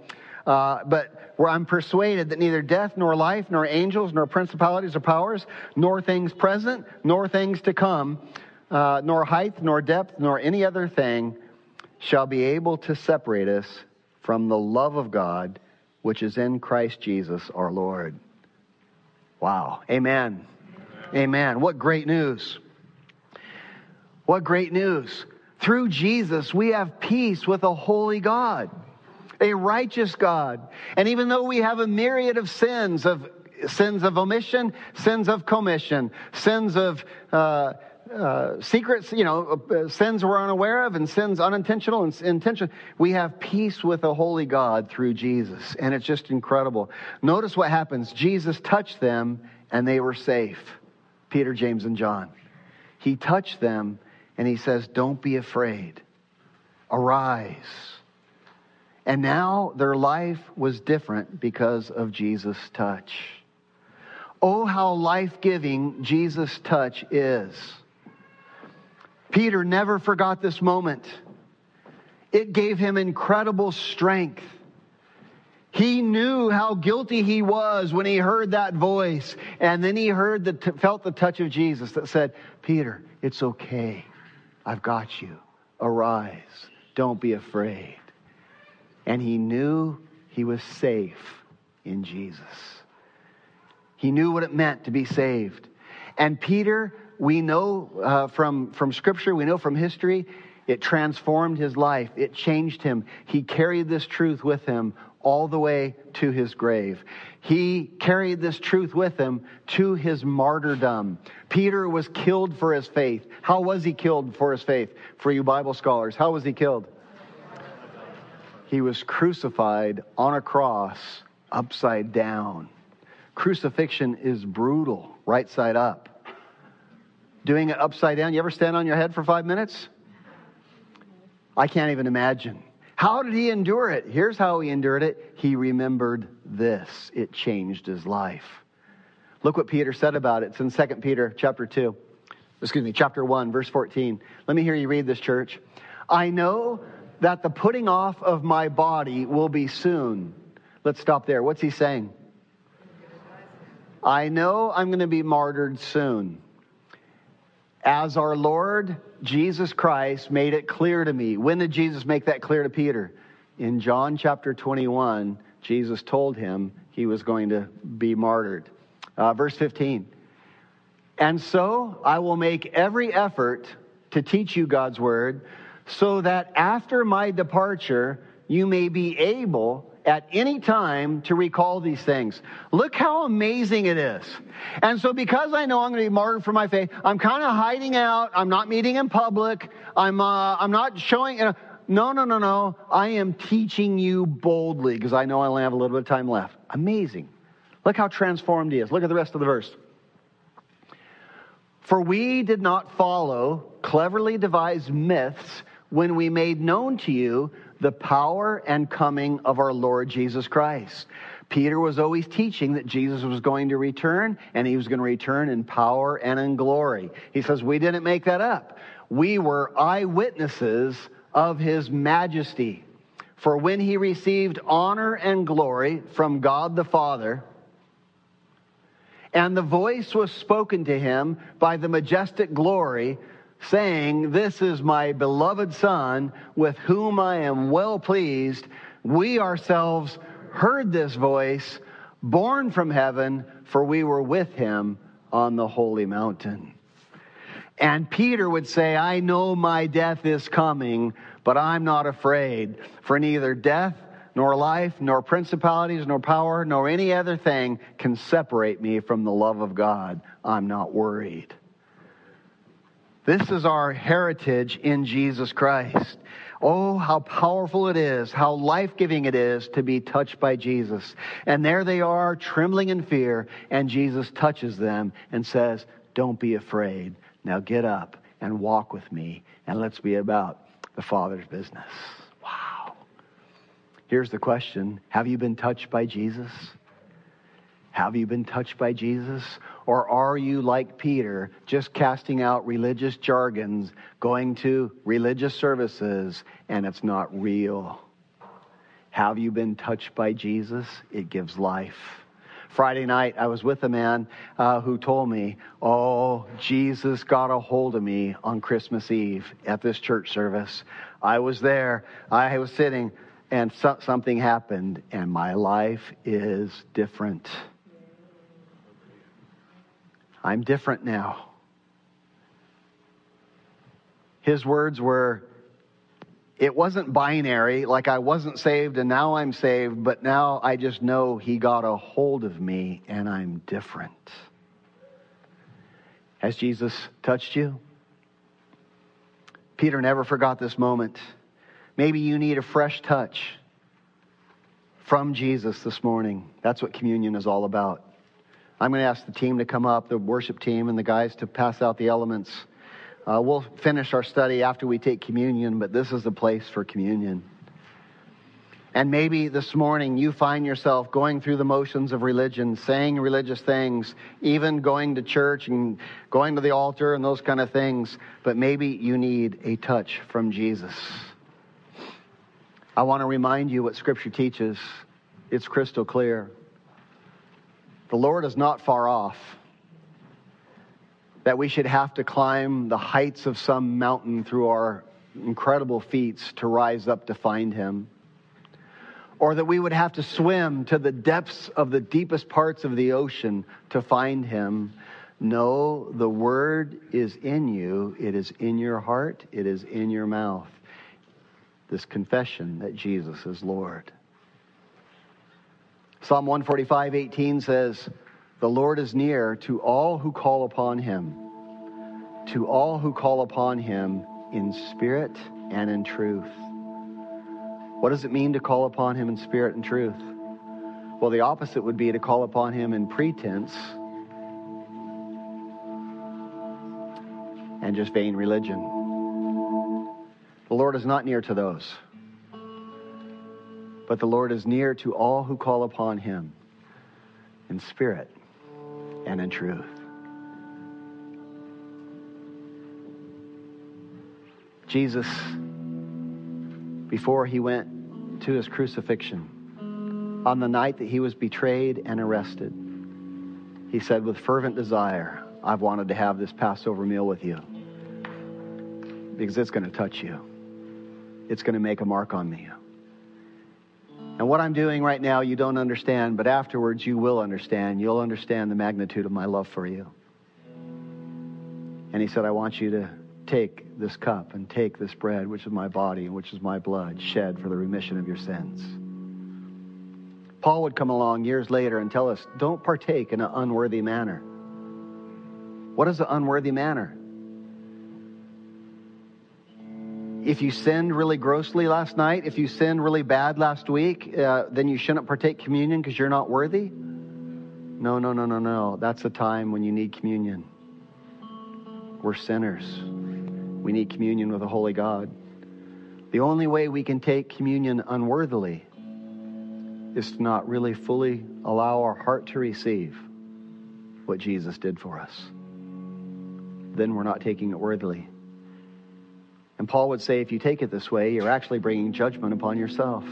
Uh, but where I'm persuaded that neither death, nor life, nor angels, nor principalities or powers, nor things present, nor things to come, uh, nor height, nor depth, nor any other thing shall be able to separate us from the love of God which is in Christ Jesus our Lord. Wow. Amen. Amen. Amen. What great news. What great news. Through Jesus, we have peace with a holy God a righteous God. And even though we have a myriad of sins, of sins of omission, sins of commission, sins of uh, uh, secrets, you know, uh, sins we're unaware of and sins unintentional and intentional. We have peace with a holy God through Jesus. And it's just incredible. Notice what happens. Jesus touched them and they were safe. Peter, James, and John. He touched them and he says, Don't be afraid. Arise. And now their life was different because of Jesus' touch. Oh, how life giving Jesus' touch is. Peter never forgot this moment. It gave him incredible strength. He knew how guilty he was when he heard that voice. And then he heard the, felt the touch of Jesus that said, Peter, it's okay. I've got you. Arise. Don't be afraid. And he knew he was safe in Jesus. He knew what it meant to be saved. And Peter, we know uh, from, from Scripture, we know from history, it transformed his life. It changed him. He carried this truth with him all the way to his grave. He carried this truth with him to his martyrdom. Peter was killed for his faith. How was he killed for his faith? For you Bible scholars, how was he killed? He was crucified on a cross upside down. Crucifixion is brutal, right side up. Doing it upside down, you ever stand on your head for five minutes? I can't even imagine. How did he endure it? Here's how he endured it. He remembered this. It changed his life. Look what Peter said about it. It's in 2 Peter chapter 2. Excuse me, chapter 1, verse 14. Let me hear you read this, church. I know that the putting off of my body will be soon. Let's stop there. What's he saying? I know I'm going to be martyred soon. As our Lord Jesus Christ made it clear to me. When did Jesus make that clear to Peter? In John chapter 21, Jesus told him he was going to be martyred. Uh, verse 15. And so I will make every effort to teach you God's word so that after my departure, you may be able at any time to recall these things. Look how amazing it is. And so because I know I'm going to be martyred for my faith, I'm kind of hiding out. I'm not meeting in public. I'm, uh, I'm not showing, you know, no, no, no, no. I am teaching you boldly because I know I only have a little bit of time left. Amazing. Look how transformed he is. Look at the rest of the verse. For we did not follow cleverly devised myths when we made known to you the power and coming of our Lord Jesus Christ. Peter was always teaching that Jesus was going to return and he was going to return in power and in glory. He says, We didn't make that up. We were eyewitnesses of his majesty. For when he received honor and glory from God the Father, and the voice was spoken to him by the majestic glory, saying, This is my beloved Son, with whom I am well pleased. We ourselves heard this voice, born from heaven, for we were with him on the holy mountain. And Peter would say, I know my death is coming, but I'm not afraid, for neither death, nor life, nor principalities, nor power, nor any other thing can separate me from the love of God. I'm not worried. This is our heritage in Jesus Christ. Oh, how powerful it is, how life giving it is to be touched by Jesus. And there they are, trembling in fear, and Jesus touches them and says, Don't be afraid. Now get up and walk with me, and let's be about the Father's business. Wow. Here's the question Have you been touched by Jesus? Have you been touched by Jesus? Or are you like Peter, just casting out religious jargons, going to religious services, and it's not real? Have you been touched by Jesus? It gives life. Friday night, I was with a man uh, who told me, Oh, Jesus got a hold of me on Christmas Eve at this church service. I was there, I was sitting, and so- something happened, and my life is different. I'm different now. His words were, it wasn't binary, like I wasn't saved and now I'm saved, but now I just know He got a hold of me and I'm different. Has Jesus touched you? Peter never forgot this moment. Maybe you need a fresh touch from Jesus this morning. That's what communion is all about. I'm going to ask the team to come up, the worship team, and the guys to pass out the elements. Uh, we'll finish our study after we take communion, but this is the place for communion. And maybe this morning you find yourself going through the motions of religion, saying religious things, even going to church and going to the altar and those kind of things, but maybe you need a touch from Jesus. I want to remind you what Scripture teaches. It's crystal clear. The Lord is not far off. That we should have to climb the heights of some mountain through our incredible feats to rise up to find Him or that we would have to swim to the depths of the deepest parts of the ocean to find him. No, the word is in you, it is in your heart, it is in your mouth. This confession that Jesus is Lord. Psalm 145, 18 says, The Lord is near to all who call upon him, to all who call upon him in spirit and in truth. What does it mean to call upon him in spirit and truth? Well, the opposite would be to call upon him in pretense and just vain religion. The Lord is not near to those, but the Lord is near to all who call upon him in spirit and in truth. Jesus before he went to his crucifixion. On the night that he was betrayed and arrested, he said, With fervent desire, I've wanted to have this Passover meal with you because it's going to touch you, it's going to make a mark on me. And what I'm doing right now, you don't understand, but afterwards you will understand. You'll understand the magnitude of my love for you. And he said, I want you to Take this cup and take this bread, which is my body and which is my blood, shed for the remission of your sins. Paul would come along years later and tell us, don't partake in an unworthy manner. What is an unworthy manner? If you sinned really grossly last night, if you sinned really bad last week, uh, then you shouldn't partake communion because you're not worthy? No, no, no, no, no. That's a time when you need communion. We're sinners. We need communion with a holy God. The only way we can take communion unworthily is to not really fully allow our heart to receive what Jesus did for us. Then we're not taking it worthily. And Paul would say if you take it this way, you're actually bringing judgment upon yourself.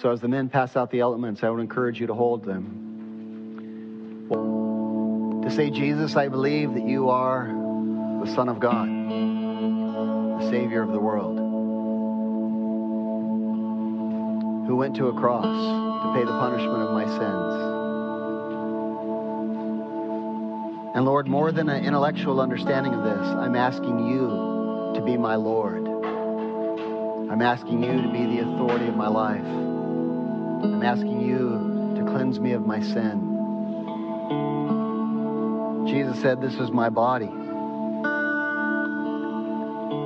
So as the men pass out the elements, I would encourage you to hold them to say, Jesus, I believe that you are the Son of God, the Savior of the world, who went to a cross to pay the punishment of my sins. And Lord, more than an intellectual understanding of this, I'm asking you to be my Lord. I'm asking you to be the authority of my life. I'm asking you to cleanse me of my sin. Jesus said, This is my body.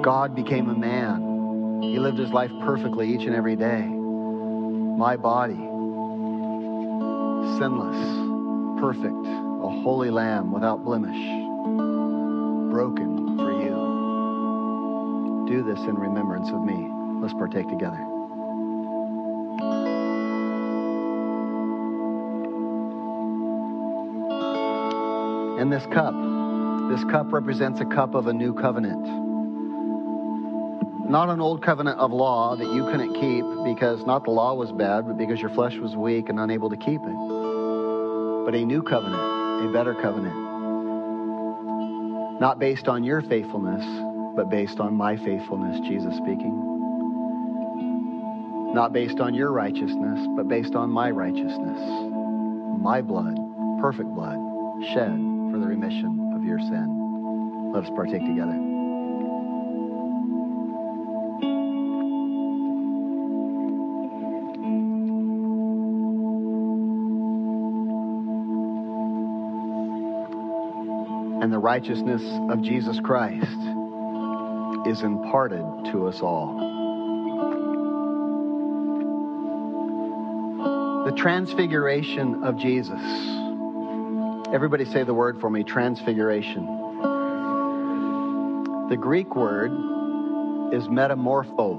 God became a man. He lived his life perfectly each and every day. My body, sinless, perfect, holy lamb without blemish, broken for you. Do this in remembrance of me. Let's partake together. And this cup, this cup represents a cup of a new covenant. Not an old covenant of law that you couldn't keep because not the law was bad, but because your flesh was weak and unable to keep it. But a new covenant, a better covenant. Not based on your faithfulness, but based on my faithfulness, Jesus speaking. Not based on your righteousness, but based on my righteousness. My blood, perfect blood, shed for the remission of your sin. Let us partake together. And the righteousness of Jesus Christ is imparted to us all. The transfiguration of Jesus. Everybody say the word for me transfiguration. The Greek word is metamorpho.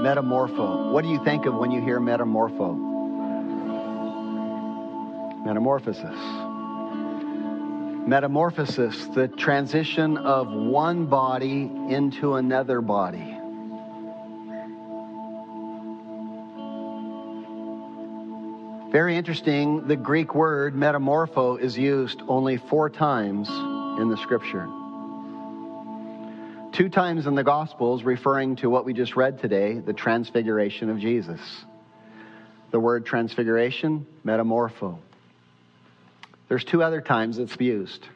Metamorpho. What do you think of when you hear metamorpho? Metamorphosis. Metamorphosis, the transition of one body into another body. Very interesting, the Greek word metamorpho is used only four times in the scripture. Two times in the Gospels, referring to what we just read today, the transfiguration of Jesus. The word transfiguration, metamorpho. There's two other times it's used.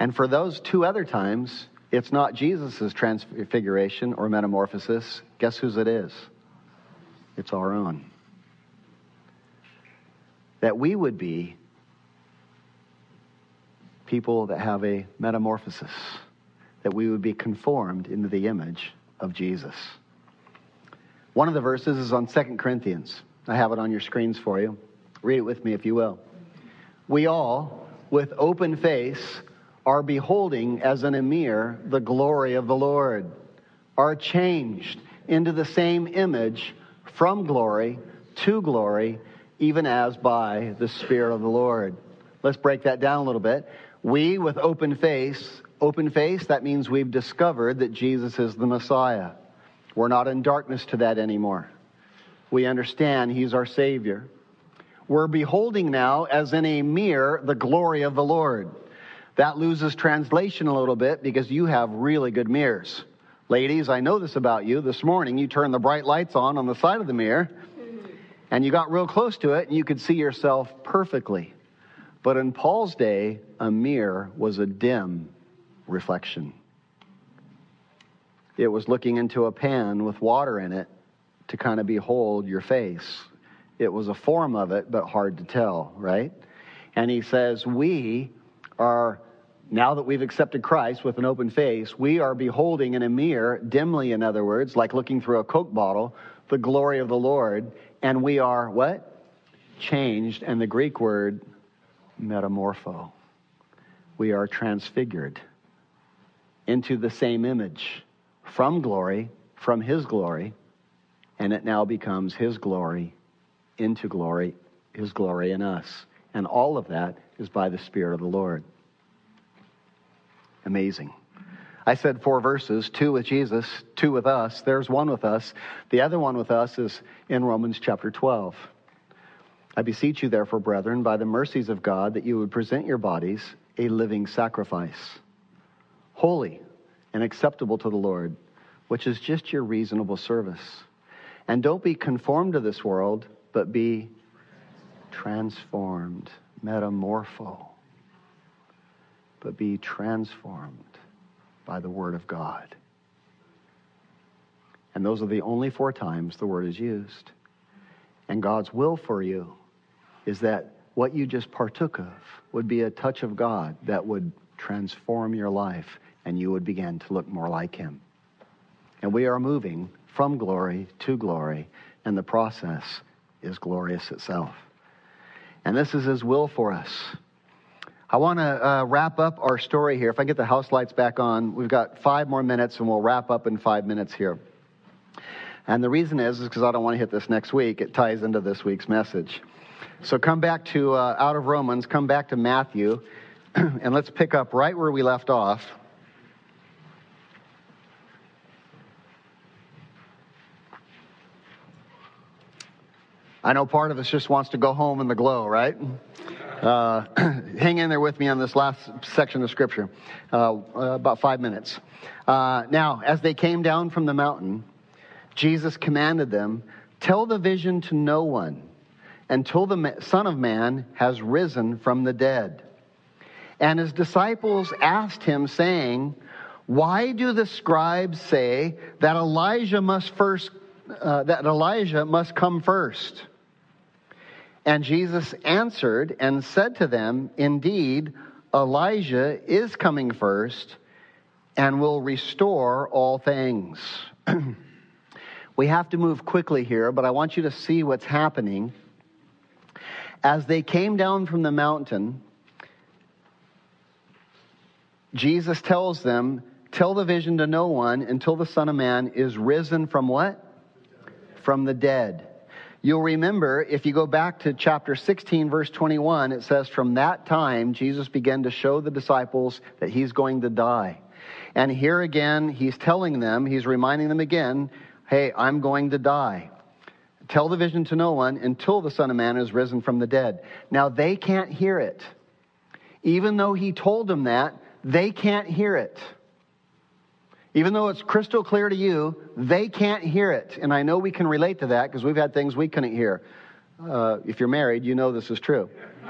And for those two other times, it's not Jesus' transfiguration or metamorphosis. Guess whose it is? It's our own. That we would be people that have a metamorphosis that we would be conformed into the image of Jesus. One of the verses is on 2 Corinthians. I have it on your screens for you. Read it with me if you will. We all, with open face, are beholding as in a mirror the glory of the Lord, are changed into the same image from glory to glory, even as by the Spirit of the Lord. Let's break that down a little bit. We, with open face, open face, that means we've discovered that Jesus is the Messiah. We're not in darkness to that anymore. We understand He's our Savior. We're beholding now, as in a mirror, the glory of the Lord. That loses translation a little bit because you have really good mirrors. Ladies, I know this about you. This morning you turned the bright lights on on the side of the mirror and you got real close to it and you could see yourself perfectly. But in Paul's day, a mirror was a dim reflection. It was looking into a pan with water in it to kind of behold your face. It was a form of it, but hard to tell, right? And he says, We are, now that we've accepted Christ with an open face, we are beholding in a mirror, dimly, in other words, like looking through a Coke bottle, the glory of the Lord. And we are what? Changed. And the Greek word, metamorpho. We are transfigured into the same image from glory, from His glory, and it now becomes His glory into glory, His glory in us. And all of that is by the Spirit of the Lord. Amazing. I said four verses, two with Jesus, two with us. There's one with us. The other one with us is in Romans chapter 12. I beseech you, therefore, brethren, by the mercies of God, that you would present your bodies a living sacrifice holy and acceptable to the Lord, which is just your reasonable service. And don't be conformed to this world, but be transformed, metamorpho, but be transformed by the Word of God. And those are the only four times the word is used. And God's will for you is that what you just partook of would be a touch of God that would transform your life and you would begin to look more like him. And we are moving from glory to glory, and the process is glorious itself. And this is his will for us. I want to uh, wrap up our story here. If I get the house lights back on, we've got five more minutes, and we'll wrap up in five minutes here. And the reason is, is because I don't want to hit this next week. It ties into this week's message. So come back to uh, out of Romans, come back to Matthew, and let's pick up right where we left off. I know part of us just wants to go home in the glow, right? Uh, hang in there with me on this last section of scripture, uh, uh, about five minutes. Uh, now, as they came down from the mountain, Jesus commanded them, Tell the vision to no one until the Son of Man has risen from the dead. And his disciples asked him, saying, Why do the scribes say that Elijah must first, uh, that Elijah must come first? And Jesus answered and said to them, Indeed, Elijah is coming first and will restore all things. we have to move quickly here, but I want you to see what's happening. As they came down from the mountain, Jesus tells them, Tell the vision to no one until the Son of Man is risen from what? From the dead. You'll remember if you go back to chapter 16, verse 21, it says, From that time, Jesus began to show the disciples that he's going to die. And here again, he's telling them, he's reminding them again, Hey, I'm going to die. Tell the vision to no one until the Son of Man is risen from the dead. Now, they can't hear it. Even though he told them that, they can't hear it. Even though it's crystal clear to you, they can't hear it. And I know we can relate to that because we've had things we couldn't hear. Uh, if you're married, you know this is true.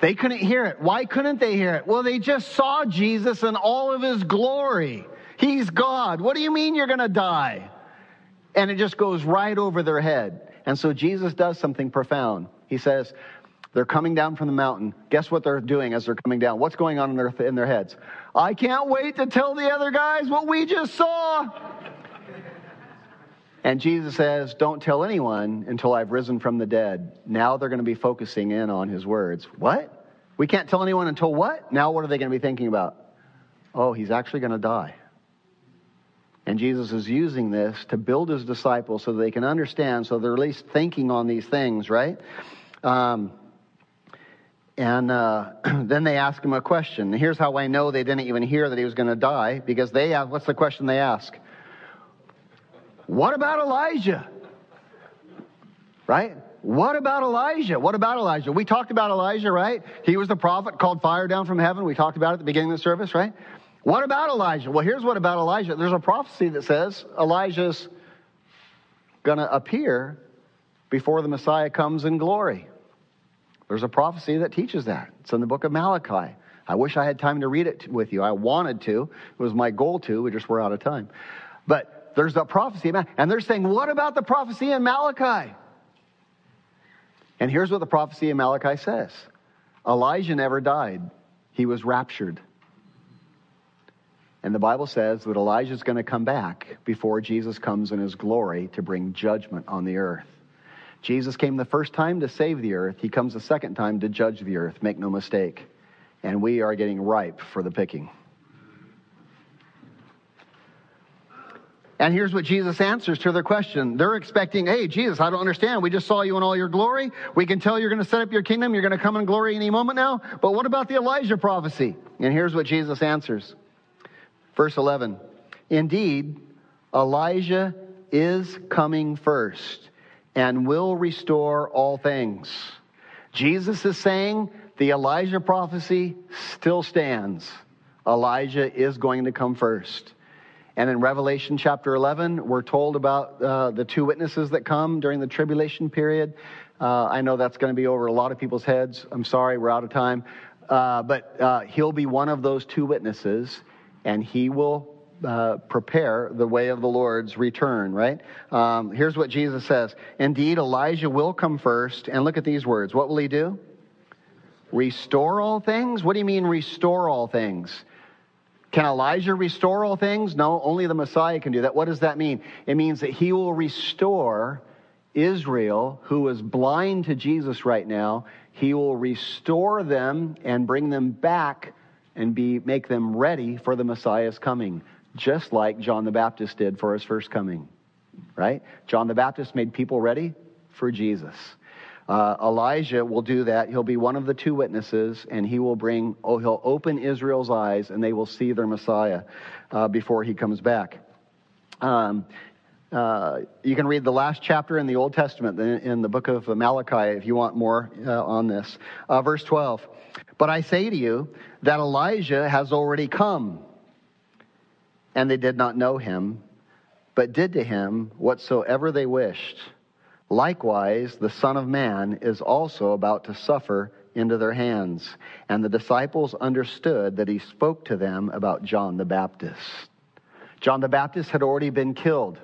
they couldn't hear it. Why couldn't they hear it? Well, they just saw Jesus in all of his glory. He's God. What do you mean you're going to die? And it just goes right over their head. And so Jesus does something profound. He says, they're coming down from the mountain. Guess what they're doing as they're coming down? What's going on in their, in their heads? I can't wait to tell the other guys what we just saw. And Jesus says, Don't tell anyone until I've risen from the dead. Now they're going to be focusing in on his words. What? We can't tell anyone until what? Now what are they going to be thinking about? Oh, he's actually going to die. And Jesus is using this to build his disciples so they can understand, so they're at least thinking on these things, right? Um, and uh, then they ask him a question. Here's how I know they didn't even hear that he was going to die because they have, what's the question they ask? What about Elijah? Right? What about Elijah? What about Elijah? We talked about Elijah, right? He was the prophet called fire down from heaven. We talked about it at the beginning of the service, right? What about Elijah? Well, here's what about Elijah. There's a prophecy that says Elijah's going to appear before the Messiah comes in glory. There's a prophecy that teaches that. It's in the book of Malachi. I wish I had time to read it with you. I wanted to. It was my goal to. We just were out of time. But there's a prophecy, and they're saying, what about the prophecy in Malachi? And here's what the prophecy in Malachi says Elijah never died, he was raptured. And the Bible says that Elijah is going to come back before Jesus comes in his glory to bring judgment on the earth. Jesus came the first time to save the earth. He comes the second time to judge the earth. Make no mistake. And we are getting ripe for the picking. And here's what Jesus answers to their question. They're expecting, hey, Jesus, I don't understand. We just saw you in all your glory. We can tell you're going to set up your kingdom. You're going to come in glory any moment now. But what about the Elijah prophecy? And here's what Jesus answers. Verse 11 Indeed, Elijah is coming first and will restore all things. Jesus is saying the Elijah prophecy still stands. Elijah is going to come first. And in Revelation chapter 11, we're told about uh, the two witnesses that come during the tribulation period. Uh, I know that's going to be over a lot of people's heads. I'm sorry, we're out of time. Uh, but uh, he'll be one of those two witnesses, and he will uh, prepare the way of the Lord's return, right? Um, here's what Jesus says Indeed, Elijah will come first. And look at these words. What will he do? Restore all things? What do you mean, restore all things? Can Elijah restore all things? No, only the Messiah can do that. What does that mean? It means that he will restore Israel, who is blind to Jesus right now. He will restore them and bring them back and be, make them ready for the Messiah's coming just like John the Baptist did for his first coming, right? John the Baptist made people ready for Jesus. Uh, Elijah will do that. He'll be one of the two witnesses, and he will bring, oh, he'll open Israel's eyes, and they will see their Messiah uh, before he comes back. Um, uh, you can read the last chapter in the Old Testament, in, in the book of Malachi, if you want more uh, on this. Uh, verse 12. But I say to you that Elijah has already come and they did not know him, but did to him whatsoever they wished. Likewise, the Son of Man is also about to suffer into their hands. And the disciples understood that he spoke to them about John the Baptist. John the Baptist had already been killed.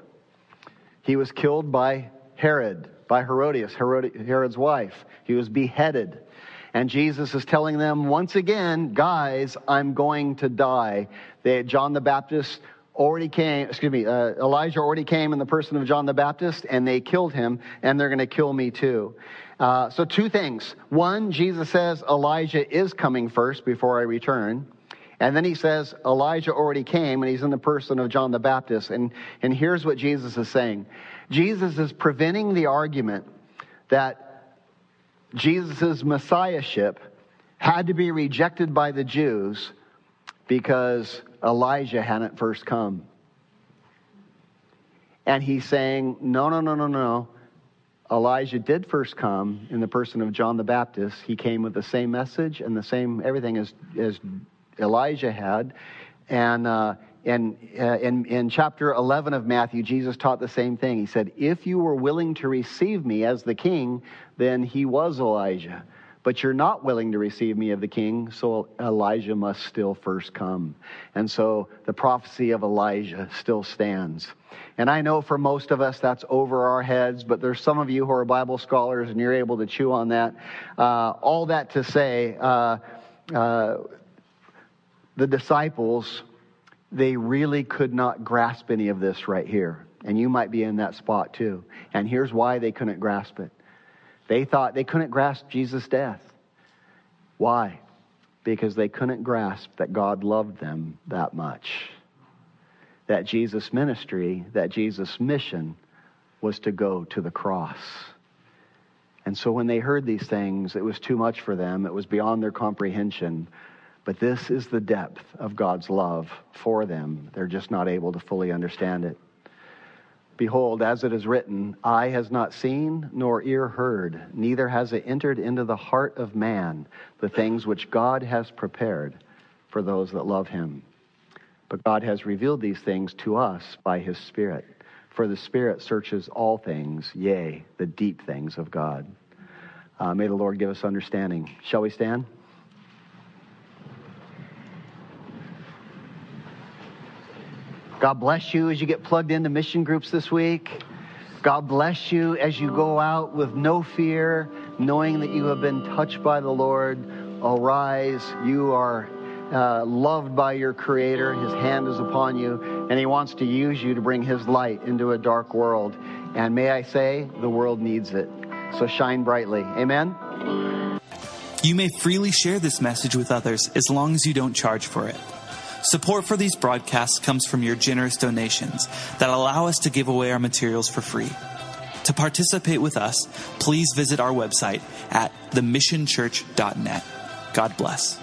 He was killed by Herod, by Herodias, Herod's wife. He was beheaded. And Jesus is telling them once again, guys, I'm going to die. They, John the Baptist already came, excuse me, uh, Elijah already came in the person of John the Baptist, and they killed him, and they're going to kill me too. Uh, so, two things. One, Jesus says Elijah is coming first before I return. And then he says Elijah already came, and he's in the person of John the Baptist. And, and here's what Jesus is saying Jesus is preventing the argument that Jesus' messiahship had to be rejected by the Jews because Elijah hadn't first come. And he's saying, no, no, no, no, no. Elijah did first come in the person of John the Baptist. He came with the same message and the same everything as, as Elijah had. And, uh, and uh, in, in chapter 11 of Matthew, Jesus taught the same thing. He said, If you were willing to receive me as the king, then he was Elijah. But you're not willing to receive me of the king, so Elijah must still first come. And so the prophecy of Elijah still stands. And I know for most of us that's over our heads, but there's some of you who are Bible scholars and you're able to chew on that. Uh, all that to say, uh, uh, the disciples, they really could not grasp any of this right here. And you might be in that spot too. And here's why they couldn't grasp it. They thought they couldn't grasp Jesus' death. Why? Because they couldn't grasp that God loved them that much. That Jesus' ministry, that Jesus' mission was to go to the cross. And so when they heard these things, it was too much for them. It was beyond their comprehension. But this is the depth of God's love for them. They're just not able to fully understand it. Behold, as it is written, eye has not seen, nor ear heard, neither has it entered into the heart of man the things which God has prepared for those that love him. But God has revealed these things to us by his Spirit. For the Spirit searches all things, yea, the deep things of God. Uh, may the Lord give us understanding. Shall we stand? God bless you as you get plugged into mission groups this week. God bless you as you go out with no fear, knowing that you have been touched by the Lord. Arise, you are uh, loved by your Creator. His hand is upon you, and He wants to use you to bring His light into a dark world. And may I say, the world needs it. So shine brightly. Amen. You may freely share this message with others as long as you don't charge for it. Support for these broadcasts comes from your generous donations that allow us to give away our materials for free. To participate with us, please visit our website at themissionchurch.net. God bless.